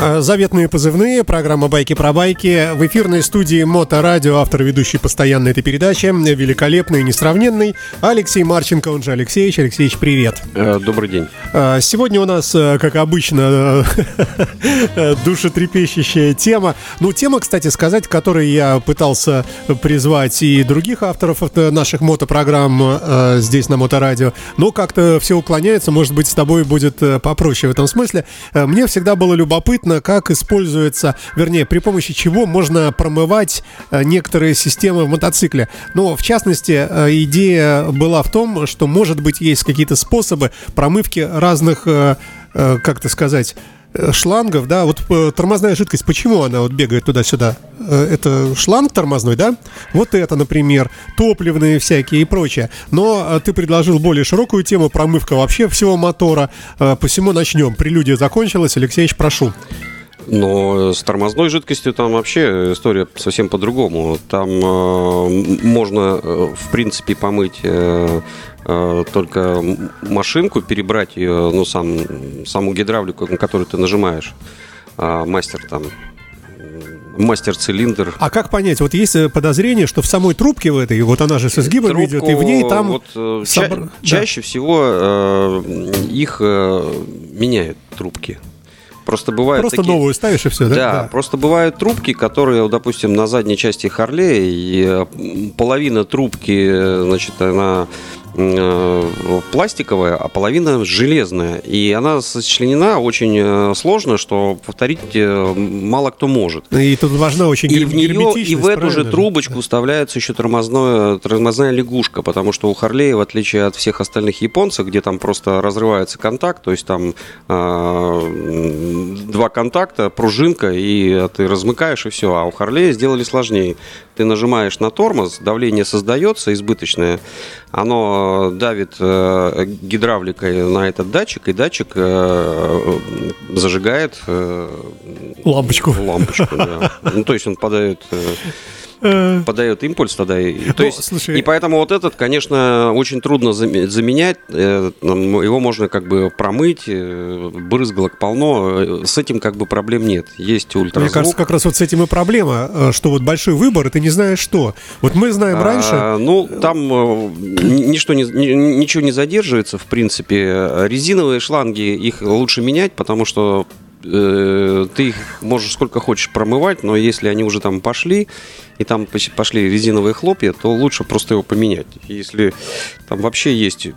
Заветные позывные, программа «Байки про байки». В эфирной студии Моторадио, автор ведущий постоянно этой передачи, великолепный и несравненный Алексей Марченко, он же Алексеевич. Алексеевич, привет. Э, Добрый день. А, Сегодня у нас, э, как обычно, э, душетрепещущая тема. Ну, тема, кстати сказать, которой я пытался призвать и других авторов э, наших мотопрограмм э, здесь на Моторадио. Но как-то все уклоняется, может быть, с тобой будет э, попроще в этом смысле. Э, Мне всегда было любопытно, как используется, вернее, при помощи чего можно промывать э, некоторые системы в мотоцикле. Но, в частности, э, идея была в том, что, может быть, есть какие-то способы промывки разных, э, как это сказать, шлангов, да, вот э, тормозная жидкость, почему она вот бегает туда-сюда? Э, Это шланг тормозной, да? Вот это, например, топливные всякие и прочее. Но э, ты предложил более широкую тему, промывка вообще всего мотора. Э, Посему начнем. Прелюдия закончилась. Алексеевич, прошу. Но с тормозной жидкостью там вообще история совсем по-другому. Там э, можно, э, в принципе, помыть э, э, только машинку, перебрать ее, ну, сам, саму гидравлику, на которую ты нажимаешь. А мастер там, мастер-цилиндр. А как понять? Вот есть э, подозрение, что в самой трубке в этой, вот она же с изгибом Трубку, идет, и в ней там... вот, э, ча- собр- да. чаще всего э, их э, меняют трубки. Просто бывают Просто такие... новую ставишь и все, да? Да, просто бывают трубки, которые, допустим, на задней части Харлея, и э, половина трубки, э, значит, она пластиковая, а половина железная. И она сочленена очень э, сложно, что повторить э, мало кто может. И тут важна очень И в нее, и в эту же трубочку вставляется еще тормозное, тормозная лягушка, потому что у Харлея, в отличие от всех остальных японцев, где там просто разрывается контакт, то есть там м, два контакта, пружинка, и ты размыкаешь, и все. А у Харлея сделали сложнее. Ты нажимаешь на тормоз, давление создается избыточное, оно давит э, гидравликой на этот датчик, и датчик э, зажигает э, Лампочку. лампочку, да. Ну, то есть он подает, подает импульс тогда. И, то Ну, есть, слушай- и поэтому вот этот, конечно, очень трудно заме- заменять. э, Его можно как бы промыть, э, брызгалок полно. э, С этим как бы проблем нет. Есть Мне ультразвук. кажется, как раз вот с этим и проблема, э, что вот большой выбор, и ты не знаешь что. Вот мы знаем раньше... А, ну, там э, ни- ничто не, ни- ничего не задерживается, в принципе. Резиновые шланги, их лучше менять, потому что э, ты их можешь сколько хочешь промывать, но если они уже там пошли, и там пошли резиновые хлопья, то лучше просто его поменять. Если там вообще есть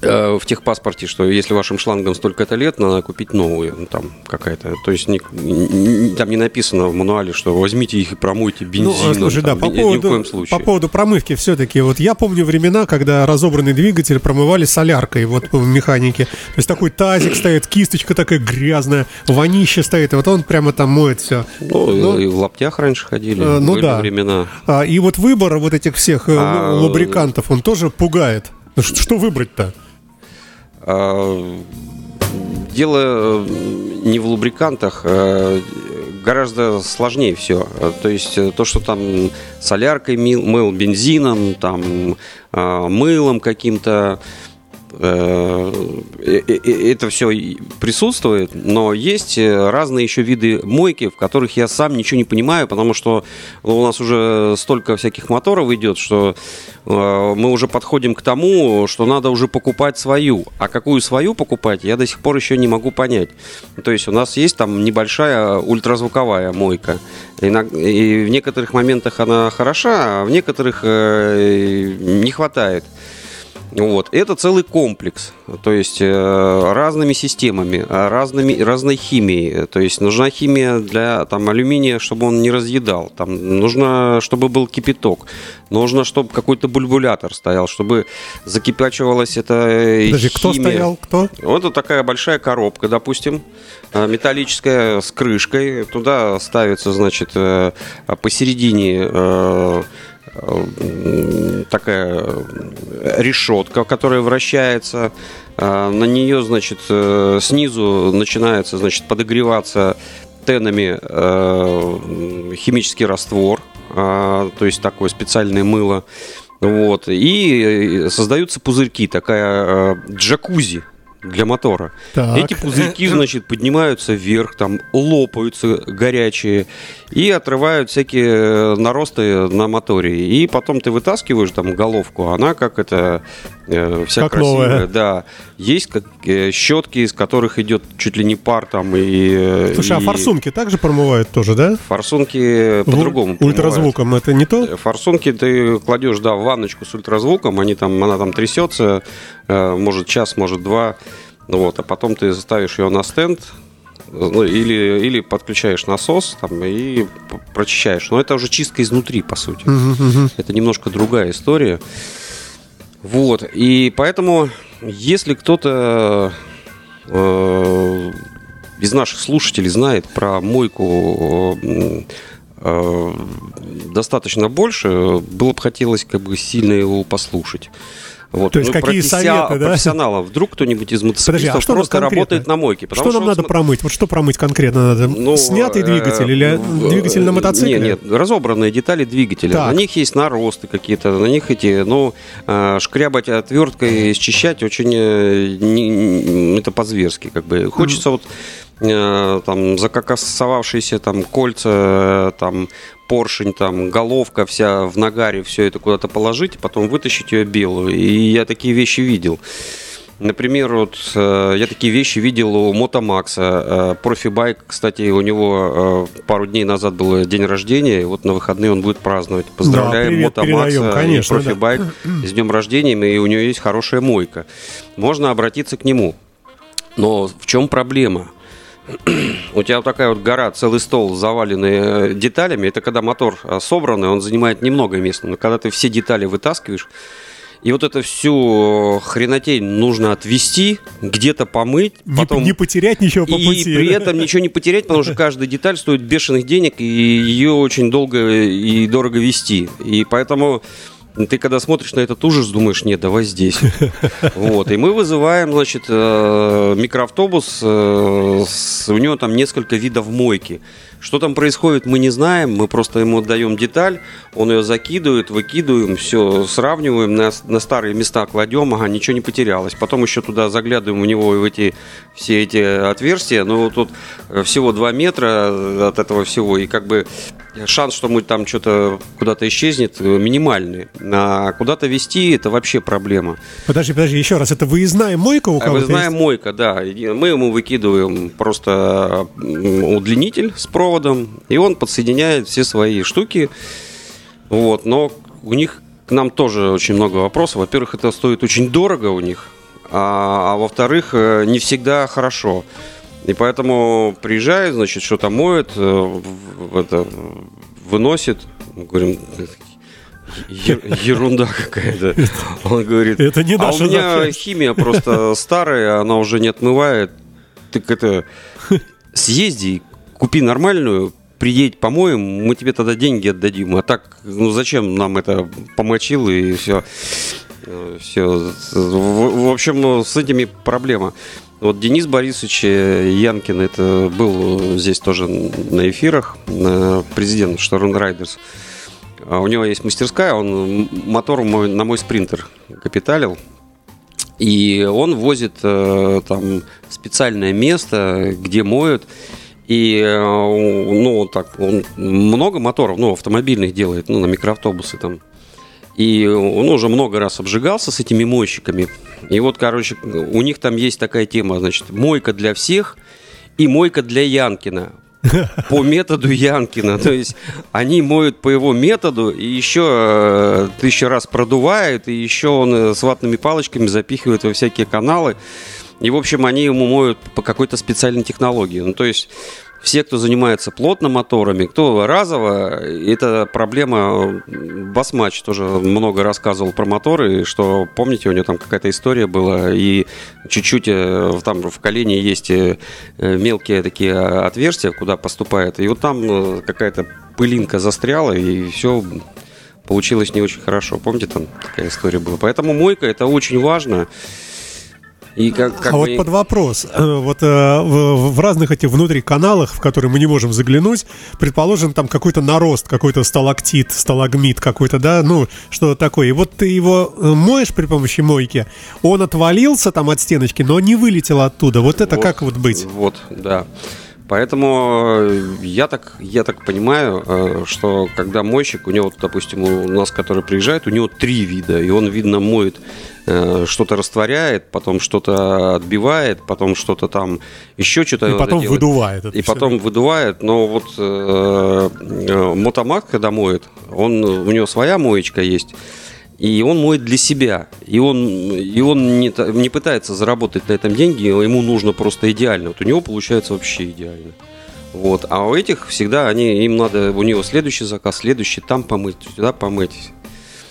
в техпаспорте, что если вашим шлангам столько-то лет, надо купить новую, ну, там какая-то. То есть ни- ни- там не написано в мануале, что возьмите их и промойте Ну, бензином. слушай, да, там, по ни- ни в поводу, коем случае. по поводу промывки все-таки, вот я помню времена, когда разобранный двигатель промывали соляркой, вот в механике. То есть такой тазик стоит, кисточка такая грязная, вонище стоит, и вот он прямо там моет все. Ну, и в лаптях раньше ходили. Э, ну были да. времена. А, и вот выбор вот этих всех э, А, лубрикантов, он тоже пугает. Ну, Что, выбрать-то? А, Дело э, не в лубрикантах, а гораздо сложнее все. То есть э, то, что там соляркой мыл, бензином, там а, мылом каким-то, это все присутствует, но есть э, разные еще виды мойки, в которых я сам ничего не понимаю, потому что у нас уже столько всяких моторов идет, что э, мы уже подходим к тому, что надо уже покупать свою. А какую свою покупать, я до сих пор еще не могу понять. То есть у нас есть там небольшая ультразвуковая мойка. И в некоторых моментах она хороша, а в некоторых э, не хватает. Вот. Это целый комплекс, то есть э, разными системами, э, разными, разной химией. То есть нужна химия для там, алюминия, чтобы он не разъедал. Там, нужно, чтобы был кипяток. Нужно, чтобы какой-то бульбулятор стоял, чтобы закипячивалась эта э, Подожди, кто химия. стоял? Кто? Вот вот такая большая коробка, допустим, э, металлическая с крышкой. Туда ставится, значит, э, посередине такая решетка, которая вращается. Э, на нее, значит, э, снизу начинается, значит, подогреваться тенами химический раствор, то есть такое специальное мыло. Вот. И создаются пузырьки, такая джакузи для мотора. Так. Эти пузырьки, значит, поднимаются вверх, там лопаются горячие и отрывают всякие наросты на моторе. И потом ты вытаскиваешь там головку, она как это э, вся как красивая. Новая. Да. Есть как, э, щетки, из которых идет чуть ли не пар там и. Э, Слушай, а и... а форсунки также промывают тоже, да? Форсунки по-другому. Ультразвуком это не то? Форсунки ты кладешь, да, в ванночку с ультразвуком, они там, она там трясется, э, может час, может два. Вот, а потом ты ставишь ее на стенд, ну, или, или подключаешь насос там, и прочищаешь. Но это уже чистка изнутри, по сути. Uh-huh, uh-huh. Это немножко другая история. Вот. И поэтому, если кто-то э, из наших слушателей знает про мойку э, достаточно больше, было бы хотелось как бы сильно его послушать. Вот. То есть ну, какие советы, да? Профессионалов. Вдруг кто-нибудь из мотоциклистов Подожди, а что просто работает на мойке. Что нам надо промыть? Вот что промыть конкретно надо? Ну, Снятый двигатель или э, двигатель на мотоцикле? Нет, нет, разобранные детали двигателя. Так. На них есть наросты какие-то, на них эти, ну, э, шкрябать отверткой, счищать очень, э, не, это по-зверски, как бы. Хочется mm. вот там закокосовавшиеся там кольца, там поршень, там, головка вся в нагаре, все это куда-то положить, потом вытащить ее белую. И я такие вещи видел. Например, вот э, я такие вещи видел у Мотомакса. Э, профибайк, кстати, у него э, пару дней назад был день рождения, и вот на выходные он будет праздновать. Поздравляем да, Мотомакса конечно, и Профибайк да. с днем рождения, и у него есть хорошая мойка. Можно обратиться к нему. Но в чем проблема? У тебя вот такая вот гора, целый стол, заваленный э, деталями, это когда мотор э, собранный, он занимает немного места. Но когда ты все детали вытаскиваешь, и вот это всю хренотень нужно отвести, где-то помыть, потом... Не, не потерять ничего по пути. И при этом ничего не потерять, потому что каждая деталь стоит бешеных денег, и ее очень долго и дорого вести. И поэтому ты когда смотришь на этот ужас, думаешь, нет, давай здесь. Вот. И мы вызываем, значит, э, микроавтобус, э, у него там несколько видов мойки. Что там происходит, мы не знаем, мы просто ему даем деталь, он ее закидывает, выкидываем, все сравниваем, на, на старые места кладем, ага, ничего не потерялось. Потом еще туда заглядываем у него в эти все эти отверстия, ну тут всего 2 метра от этого всего, и как бы шанс, что мы там что-то куда-то исчезнет, минимальный. А куда-то вести это вообще проблема. Подожди, подожди, еще раз, это выездная мойка у кого-то Выездная есть? мойка, да. Мы ему выкидываем просто удлинитель с проводом, проводом, и он подсоединяет все свои штуки. Вот, но у них к нам тоже очень много вопросов. Во-первых, это стоит очень дорого у них, а, а во-вторых, э, не всегда хорошо. И поэтому приезжает, значит, что-то моет, э, это, выносит, говорим, ерунда какая-то. Он говорит, это не а у меня химия просто старая, она уже не отмывает. Так это съезди, купи нормальную, приедь, помоем, мы тебе тогда деньги отдадим. А так, ну зачем нам это помочил и все. Все. В, в общем, с этими проблема. Вот Денис Борисович Янкин, это был здесь тоже на эфирах, президент Шторм Райдерс. А у него есть мастерская, он мотор мой, на мой спринтер капиталил. И он возит э, там специальное место, где моют. И, э, ну, так, он много моторов, ну, автомобильных делает, ну, на микроавтобусы там. И он уже много раз обжигался с этими мойщиками. И вот, короче, у них там есть такая тема, значит, мойка для всех и мойка для Янкина по методу Янкина. То есть они моют по его методу, и еще э, тысячу раз продувает, и еще он э, с ватными палочками запихивает во всякие каналы. И, в общем, они ему моют по какой-то специальной технологии. Ну, то есть все, кто занимается плотно моторами, кто разово, это проблема. Басмач тоже много рассказывал про моторы, что, помните, у него там какая-то история была, и чуть-чуть э, там в колене есть э, мелкие такие отверстия, куда поступает, и вот там э, какая-то пылинка застряла, и все получилось не очень хорошо. Помните, там такая история была. Поэтому мойка это очень важно. И как, как а бы... вот под вопрос. Э, вот э, в, разных этих внутриканалах, в которые мы не можем заглянуть, предположим, там какой-то нарост, какой-то сталактит, сталагмит какой-то, да, ну, что такое. И вот ты его э, моешь при помощи мойки, он отвалился там от стеночки, но не вылетел оттуда. Вот это вот, как вот быть? Вот, да. Поэтому э, я так, я так понимаю, э, что когда мойщик, у него, допустим, у нас, который приезжает, у него три вида, и он, видно, моет, э, что-то растворяет, потом что-то отбивает, потом что-то там еще что-то И потом делает. выдувает. и все. потом выдувает, но вот э, мотомат, когда моет, он, у него своя моечка есть, и он моет для себя. И он, и он не, не пытается заработать на этом деньги, ему нужно просто идеально. Вот у него получается вообще идеально. Вот. А у этих всегда они, им надо, у него следующий заказ, следующий там помыть, сюда помыть.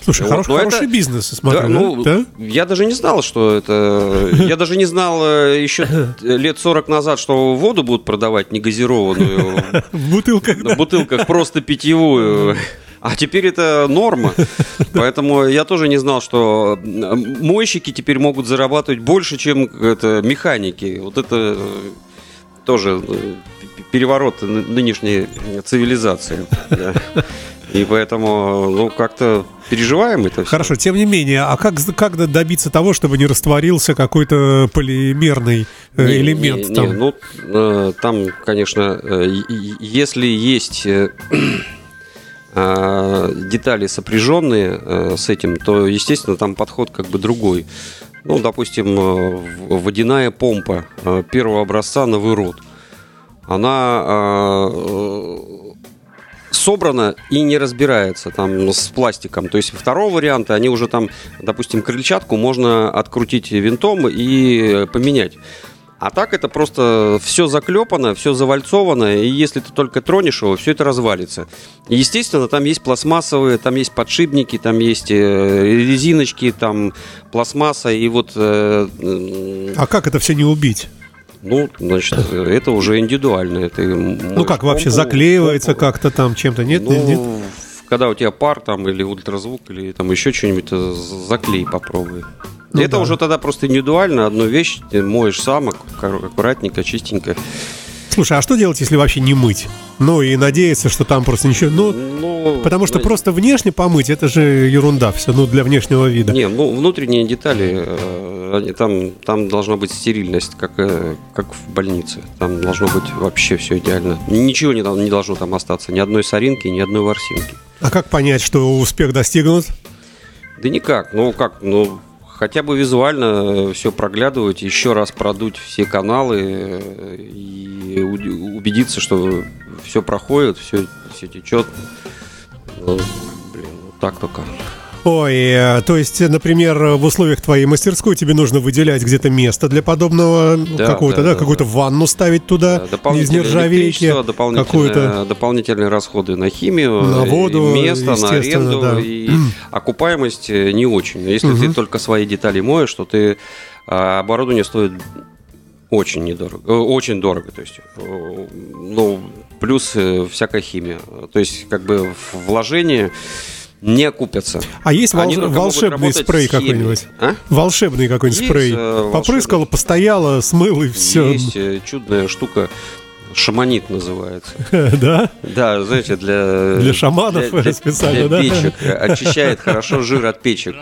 Слушай, вот, хорош, хороший это, бизнес, смотрю, да, ну, да? Я даже не знал, что это... Я даже не знал э, еще лет 40 назад, что воду будут продавать негазированную. В бутылках, В бутылках, просто питьевую. А теперь это норма. Поэтому я тоже не знал, что мойщики теперь могут зарабатывать больше, чем это, механики. Вот это э, тоже э, переворот нынешней цивилизации. И поэтому, ну, как-то переживаем это. Все. Хорошо, тем не менее, а как, как добиться того, чтобы не растворился какой-то полимерный э, не, элемент? Не, там? Не, ну, э, там, конечно, э, если есть Э, детали сопряженные э, с этим, то, естественно, там подход как бы другой. Ну, допустим, э, водяная помпа первого образца на вырод. Она собрана и не разбирается там с пластиком. То есть второго варианта они уже там, допустим, крыльчатку можно открутить винтом и поменять. А так это просто все заклепано, все завальцовано, и если ты только тронешь его, все это развалится. И, естественно, там есть пластмассовые, там есть подшипники, там есть э, резиночки, там пластмасса, и вот... Э, а как это все не убить? Ну, значит, это уже индивидуально. Это ну как, вообще заклеивается как-то там чем-то, нет? Ну, нет? когда у тебя пар там или ультразвук или там еще что-нибудь, заклей попробуй. Ну, это да. уже тогда просто индивидуально, одну вещь ты моешь сам, аккуратненько, чистенько. Слушай, а что делать, если вообще не мыть? Ну и надеяться, что там просто ничего. Ну, ну потому что ну, просто внешне помыть это же ерунда, все, ну для внешнего вида. Не, ну внутренние детали, э, там, там должна быть стерильность, как, э, как в больнице. Там должно быть вообще все идеально. Ничего не, не должно там остаться, ни одной соринки, ни одной ворсинки. А как понять, что успех достигнут? Да никак. Ну как, ну хотя бы визуально э, все проглядывать, еще раз продуть все каналы э, и убедиться, что все проходит, все, все течет. Блин, вот так только. Ой, э, то есть, например, в условиях твоей мастерской тебе нужно выделять где-то место для подобного да, какого-то, да, да, да какую-то да. ванну ставить туда да, из нержавейки, дополнительные, дополнительные расходы на химию, на воду, место, на аренду да. и окупаемость э, не очень. Если угу. ты только свои детали моешь, то ты а, оборудование стоит очень недорого, э, очень дорого, то есть, ну плюс всякая химия, то есть как бы вложение не окупятся. А есть волш... волшебный спрей какой-нибудь? А? Волшебный какой-нибудь есть, спрей. Э, Попрыскал, постояла, смыл и все. Есть э, чудная штука. Шаманит называется. Да? Да, знаете, для... Для шаманов для, расписали, для да? печек. Очищает хорошо жир от печек.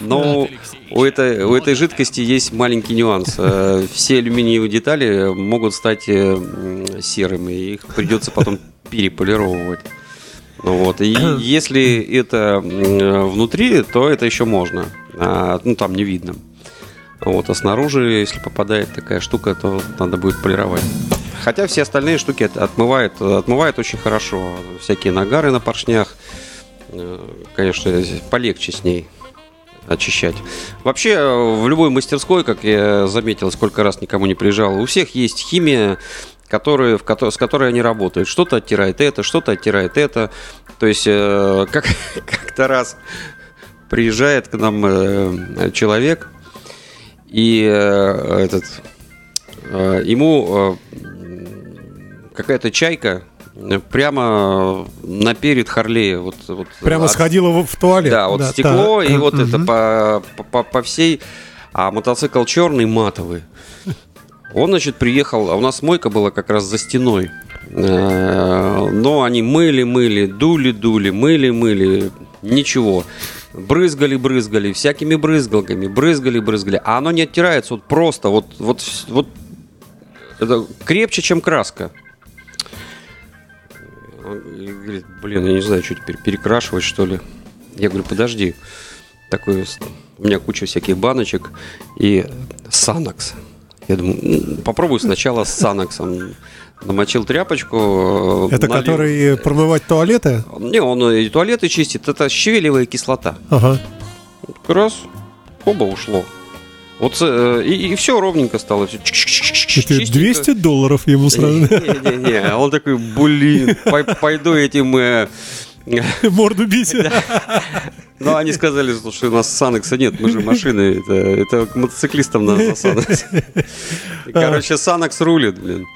Но у этой, у этой жидкости есть маленький нюанс. Э, все алюминиевые детали могут стать серыми. Их придется потом переполировывать. Вот. И если это внутри, то это еще можно. А, ну, там не видно. Вот. А снаружи, если попадает такая штука, то надо будет полировать. Хотя все остальные штуки отмывают, отмывают очень хорошо. Всякие нагары на поршнях. Э, конечно, полегче с ней очищать. Вообще, в любой мастерской, как я заметил, сколько раз никому не приезжал, у всех есть химия, которые, в, с которой они работают. Что-то оттирает это, что-то оттирает это. То есть э, как, как-то раз приезжает к нам э, человек, и э, этот, э, ему э, какая-то чайка прямо наперед Харлея. Вот, вот Прямо от- сходила в, туалет. Да, вот Да, стекло, так. и вот это Мгм. по, по, по всей... А мотоцикл черный, матовый. Он, значит, приехал, а у нас мойка была как раз за стеной. Э, Но они мыли, мыли, дули, дули, мыли, мыли. Ничего. Брызгали, брызгали, всякими брызгалками, брызгали, брызгали. А оно не оттирается, вот просто, вот, вот, вот это крепче, чем краска. Он говорит, блин, я не знаю, что теперь, перекрашивать, что ли? Я говорю, подожди. Такой, у меня куча всяких баночек и Санакс. Я думаю, «М, попробую сначала с Санаксом. Намочил тряпочку. э, Это налил. который промывать туалеты? Не, он и туалеты чистит. Это щавелевая кислота. Ага. Как раз оба ушло. Вот э, и, все ровненько стало. Все Это 200 долларов ему сразу. Не-не-не, а он такой, блин, пой- пойду этим... э, Морду бить. Ну, они сказали, что у нас Санекса нет, мы же машины, это, это к мотоциклистам надо Санекс. Короче, Санекс рулит, блин.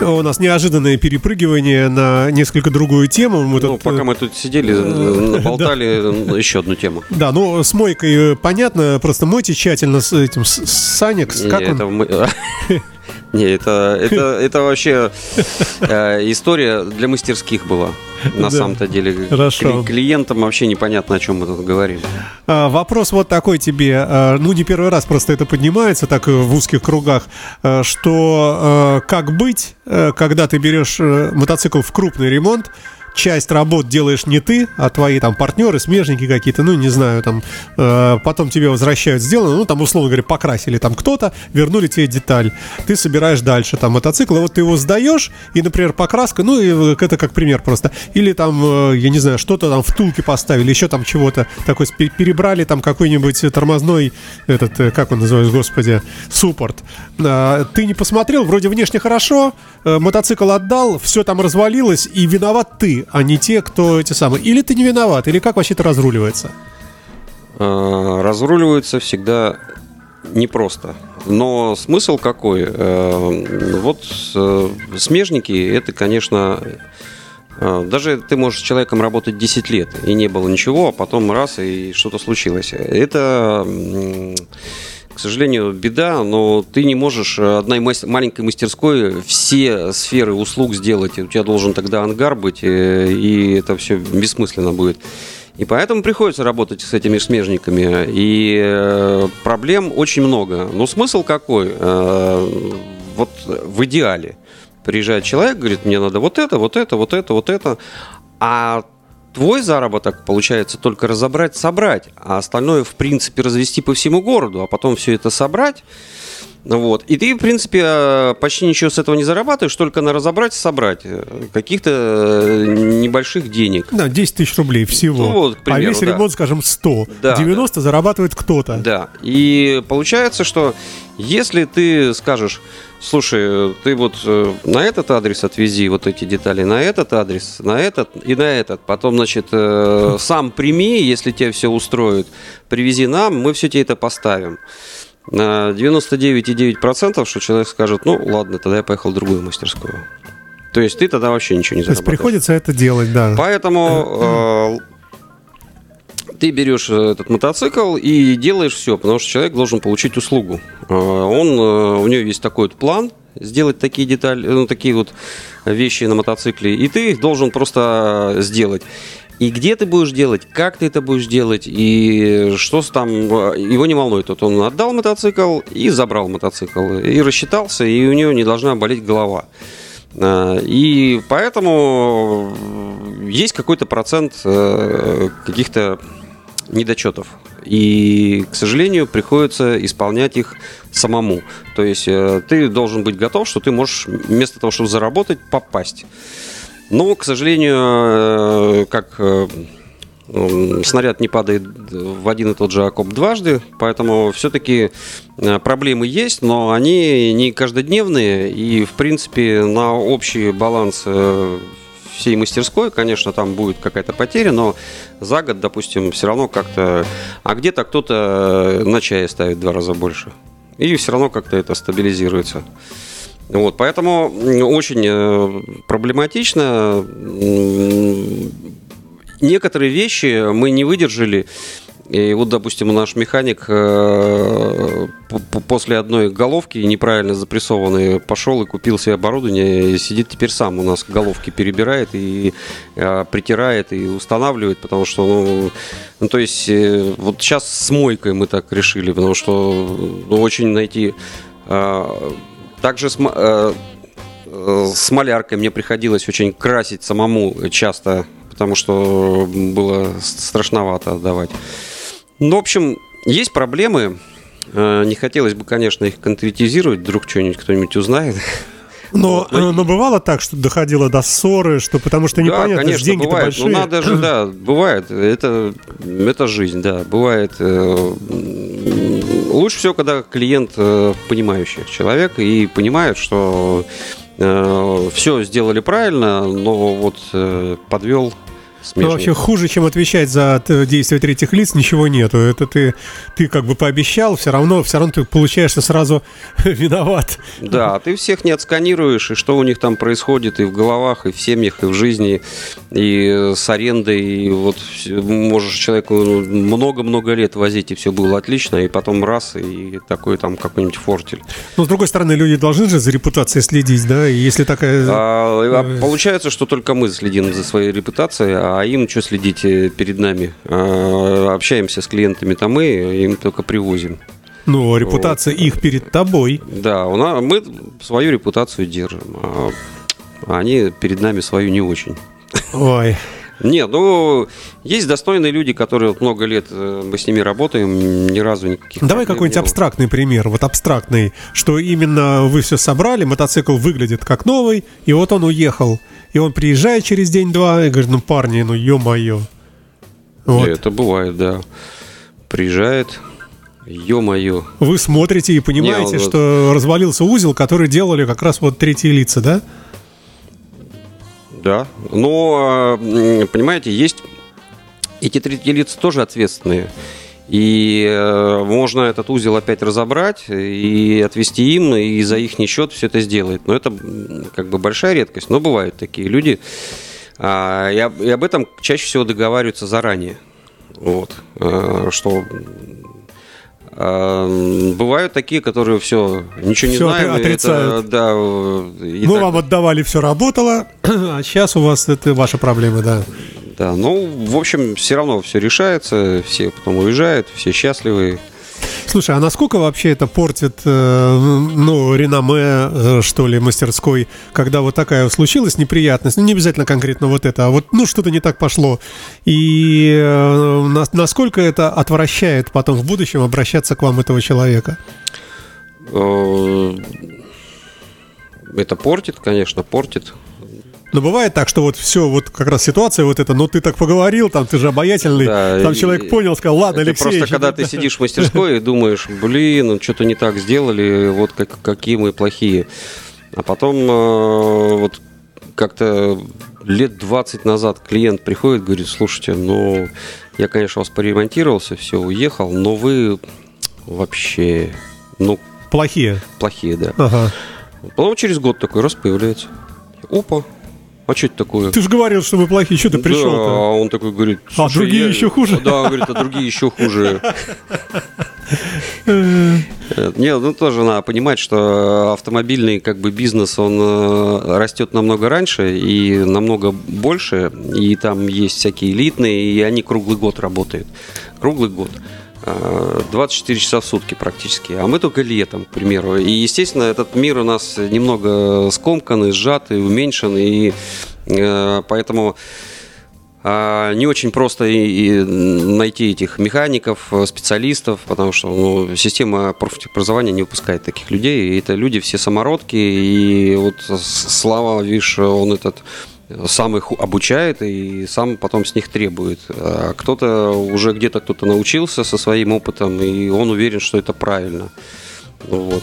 У нас неожиданное перепрыгивание на несколько другую тему. Мы Ну, тут, пока э, мы тут сидели, э, болтали еще одну тему. Да, ну с мойкой э, понятно, просто мойте тщательно с этим с- с Санекс. Не, Как он? это Не, это, это, это вообще э, история для мастерских была. На Да. самом-то деле. Хорошо. Кли- Клиентам вообще непонятно, о чем мы тут говорим. А, Вопрос вот такой тебе, а, ну не первый раз просто это поднимается так э, в узких кругах, а, что э, как быть, э, когда ты берешь мотоцикл в крупный ремонт, часть работ делаешь не ты, а твои там партнеры, смежники какие-то, ну не знаю, там э, потом тебе возвращают сделано, ну там условно говоря покрасили там кто-то, вернули тебе деталь, ты собираешь дальше там мотоцикл, и вот ты его сдаешь и, например, покраска, ну и это как пример просто, или там э, я не знаю, что-то там втулки поставили, еще там чего-то такое спе- перебрали там какой-нибудь тормозной этот э, как он называется, господи, суппорт. А, ты не посмотрел, вроде внешне хорошо, э, мотоцикл отдал, все там развалилось, и виноват ты, а не те, кто эти самые. Или ты не виноват, или как вообще это разруливается? Э, разруливаются всегда непросто. Но смысл какой? Э, Вот э, смежники, это, конечно, э, даже ты можешь с человеком работать 10 лет, и не было ничего, а потом раз, и что-то случилось. Это, к сожалению, беда, но ты не можешь одной мас- маленькой мастерской все сферы услуг сделать. У тебя должен тогда ангар быть, э, и это все бессмысленно будет. И поэтому приходится работать с этими смежниками. И э, проблем очень много. Но смысл какой? Э, вот в идеале приезжает человек, говорит, мне надо вот это, вот это, вот это, вот это. А твой заработок получается только разобрать, собрать, а остальное, в принципе, развести по всему городу, а потом все это собрать. Вот. И ты, в принципе, э, почти ничего с этого не зарабатываешь, только на разобрать и собрать э, каких-то э, небольших денег. Да, 10 тысяч рублей всего. Ну вот, к а примеру, весь да. ремонт, скажем, 100. Да, 90 зарабатывает кто-то. Да. И получается, что если ты скажешь, слушай, ты вот э, на этот адрес отвези вот эти детали, на этот адрес, на этот и на этот, потом, значит, э, сам прими, если тебе все устроит, привези нам, мы все тебе это поставим. На 99,9% что человек скажет, ну ладно, тогда я поехал в другую мастерскую. То есть ты тогда вообще ничего не То есть приходится это делать, да. Поэтому э, ты берешь э, этот мотоцикл и делаешь все, потому что человек должен получить услугу. Э, Он, э, у него есть такой вот план сделать такие детали, ну, такие вот вещи на мотоцикле, и ты их должен просто сделать. И где ты будешь делать, как ты это будешь делать, и что там, его не волнует. Вот он отдал мотоцикл и забрал мотоцикл, и рассчитался, и у него не должна болеть голова. И поэтому есть какой-то процент каких-то недочетов. И, к сожалению, приходится исполнять их самому. То есть э, ты должен быть готов, что ты можешь вместо того, чтобы заработать, попасть. Но, к сожалению, э, как э, снаряд не падает в один и тот же окоп дважды, поэтому все-таки проблемы есть, но они не каждодневные, и, в принципе, на общий баланс всей мастерской, конечно, там будет какая-то потеря, но за год, допустим, все равно как-то... А где-то кто-то на чае ставит два раза больше. И все равно как-то это стабилизируется. Вот, поэтому очень э, проблематично. Некоторые вещи мы не выдержали. И вот, допустим, наш механик э, после одной головки неправильно запрессованной пошел и купил себе оборудование и сидит теперь сам у нас головки перебирает и э, притирает и устанавливает, потому что, ну, ну то есть, э, вот сейчас с мойкой мы так решили, потому что ну, очень найти... Также с, с маляркой мне приходилось очень красить самому часто, потому что было страшновато отдавать. Ну, в общем, есть проблемы. Э, не хотелось бы, конечно, их конкретизировать, вдруг что-нибудь кто-нибудь узнает. Но, вот. но бывало так, что доходило до ссоры, что потому что непонятно, да, конечно, деньги бывает. большие. Ну, надо же, да, бывает. Это, это жизнь, да, бывает. Э, лучше всего, когда клиент э, понимающий человек и понимает, что все сделали правильно, но вот подвел смежные. Ну, вообще хуже, чем отвечать за действия третьих лиц, ничего нету. Это ты, ты как бы пообещал, все равно, все равно ты получаешься сразу виноват. Да, ты всех не отсканируешь, и что у них там происходит и в головах, и в семьях, и в жизни, и с арендой, и вот можешь человеку много-много лет возить, и все было отлично, и потом раз, и такой там какой-нибудь фортель. Но, с другой стороны, люди должны же за репутацией следить, да, и если такая... А, а получается, что только мы следим за своей репутацией, а а им что следить э, перед нами? А, общаемся с клиентами там мы, им только привозим. Ну, репутация вот. их перед тобой. Да, у нас, мы свою репутацию держим, а они перед нами свою не очень. Ой. Нет, ну, есть достойные люди, которые вот много лет э, мы с ними работаем, ни разу никаких Давай какой-нибудь абстрактный пример, вот абстрактный, что именно вы все собрали, мотоцикл выглядит как новый, и вот он уехал. И он приезжает через день-два и говорит, ну, парни, ну, ё-моё. Вот. Это бывает, да. Приезжает, ё-моё. Вы смотрите и понимаете, Не, он... что развалился узел, который делали как раз вот третьи лица, да? Да. Но, понимаете, есть... Эти третьи лица тоже ответственные. И э, можно этот узел опять разобрать и отвести им, и за их счет все это сделать. Но это как бы большая редкость, но бывают такие люди. А, и, об, этом чаще всего договариваются заранее. Вот. А, что а, Бывают такие, которые все, ничего не все знаем. Отрицают. Это, да, Мы так... вам отдавали, все работало, а сейчас у вас это ваши проблемы, да. Да, ну, в общем, все равно все решается, все потом уезжают, все счастливы. Слушай, а насколько вообще это портит, э, ну, реноме, э, что ли, мастерской, когда вот такая случилась неприятность, ну, не обязательно конкретно вот это, а вот, ну, что-то не так пошло, и э, насколько это отвращает потом в будущем обращаться к вам этого человека? Это портит, конечно, портит. Но бывает так, что вот все, вот как раз ситуация вот эта, ну ты так поговорил, там ты же обаятельный, да, там человек понял, сказал, ладно, Алексей. Просто когда ты сидишь в мастерской и думаешь, блин, ну что-то не так сделали, вот как, какие мы плохие. А потом э, вот как-то лет 20 назад клиент приходит, говорит, слушайте, ну я, конечно, вас поремонтировался, все, уехал, но вы вообще, ну... Плохие? Плохие, да. Ага. Потом через год такой раз появляется. Опа, а что это такое? Ты же говорил, что мы плохие, что ты пришел? Да, а он такой говорит... А другие я... еще хуже? Да, он говорит, а другие еще хуже. Не, ну тоже надо понимать, что автомобильный как бы бизнес, он э, растет намного раньше и намного больше, и там есть всякие элитные, и они круглый год работают. Круглый год. 24 часа в сутки практически, а мы только летом, к примеру. И, естественно, этот мир у нас немного сжатый, уменьшенный, и э, поэтому э, не очень просто и, и найти этих механиков, специалистов, потому что ну, система профтехобразования не выпускает таких людей, и это люди все самородки, и вот Слава, видишь, он этот сам их обучает и сам потом с них требует. А кто-то уже где-то кто-то научился со своим опытом, и он уверен, что это правильно. Ну вот.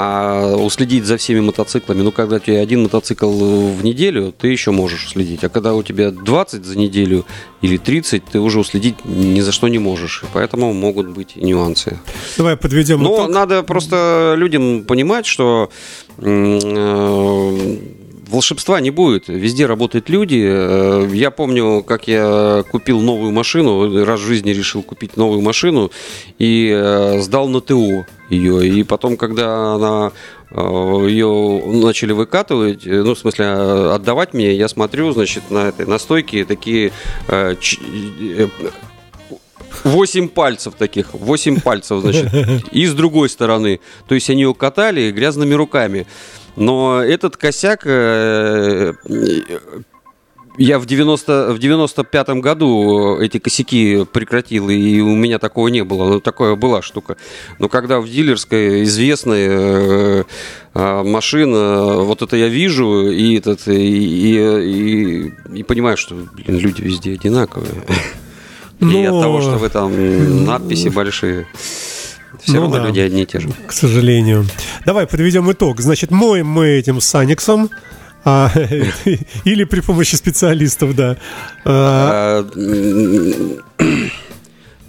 А уследить за всеми мотоциклами, ну, когда у тебя один мотоцикл в неделю, ты еще можешь следить. А когда у тебя 20 за неделю или 30, ты уже уследить ни за что не можешь. И поэтому могут быть нюансы. Давай подведем Но итог. надо просто людям понимать, что э, волшебства не будет. Везде работают люди. Э, Я помню, как я купил новую машину, раз в жизни решил купить новую машину и э, сдал на ТО ее. И потом, когда она э, ее начали выкатывать, ну, в смысле, отдавать мне, я смотрю, значит, на этой на стойке такие э, ч- э, Восемь пальцев таких, восемь пальцев, значит, и с другой стороны. То есть они ее катали грязными руками. Но этот косяк э, я в, 90, в 95-м году эти косяки прекратил, и у меня такого не было. Ну, такое была штука. Но когда в дилерской известная э, э, машина, вот это я вижу, и, этот, и, и, и- и понимаю, что блин, люди везде одинаковые. И Ну, от того, что вы там надписи большие, все Ну равно да. люди одни и те же. к сожалению. Давай подведем итог. Значит, моем мы этим Саниксом. а, или при помощи специалистов, да. А, А,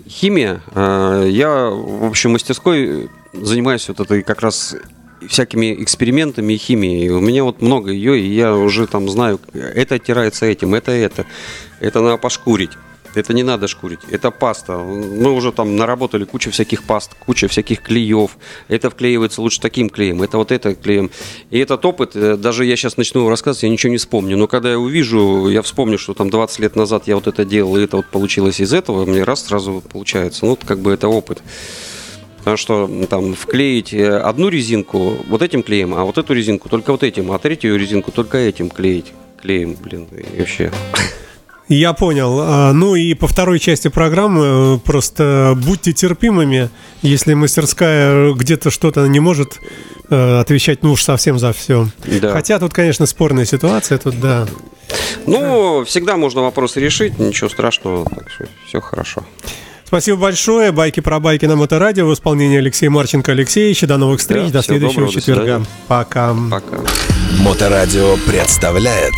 Химия. А, Я, в общем, мастерской занимаюсь вот этой как раз всякими экспериментами и химией. У меня вот много ее, и я уже там знаю, это оттирается этим, это это. Это надо пошкурить. Это не надо шкурить, это паста. Мы уже там наработали кучу всяких паст, куча всяких клеев. Это вклеивается лучше таким клеем, это вот это клеем. И этот опыт, э, даже я сейчас начну рассказывать, я ничего не вспомню. Но когда я увижу, я вспомню, что там 20 лет назад я вот это делал, и это вот получилось из этого, мне раз сразу получается. Ну, вот как бы это опыт. Потому что м, там вклеить э, одну резинку вот этим клеем, а вот эту резинку только вот этим, а третью резинку только этим клеить. Клеем, блин, и вообще. Я понял. А, Ну и по второй части программы э, просто будьте терпимыми, если мастерская где-то что-то не может э, отвечать, ну уж совсем за все. Да. Хотя тут, конечно, спорная ситуация, тут да. Ну, всегда можно вопросы решить, ничего страшного, так что все хорошо. Спасибо большое. Байки про байки на Моторадио в исполнении Алексея Марченко Алексеевича. До новых встреч, Да, до следующего доброго, до четверга. свидания. Пока. Пока. Моторадио представляет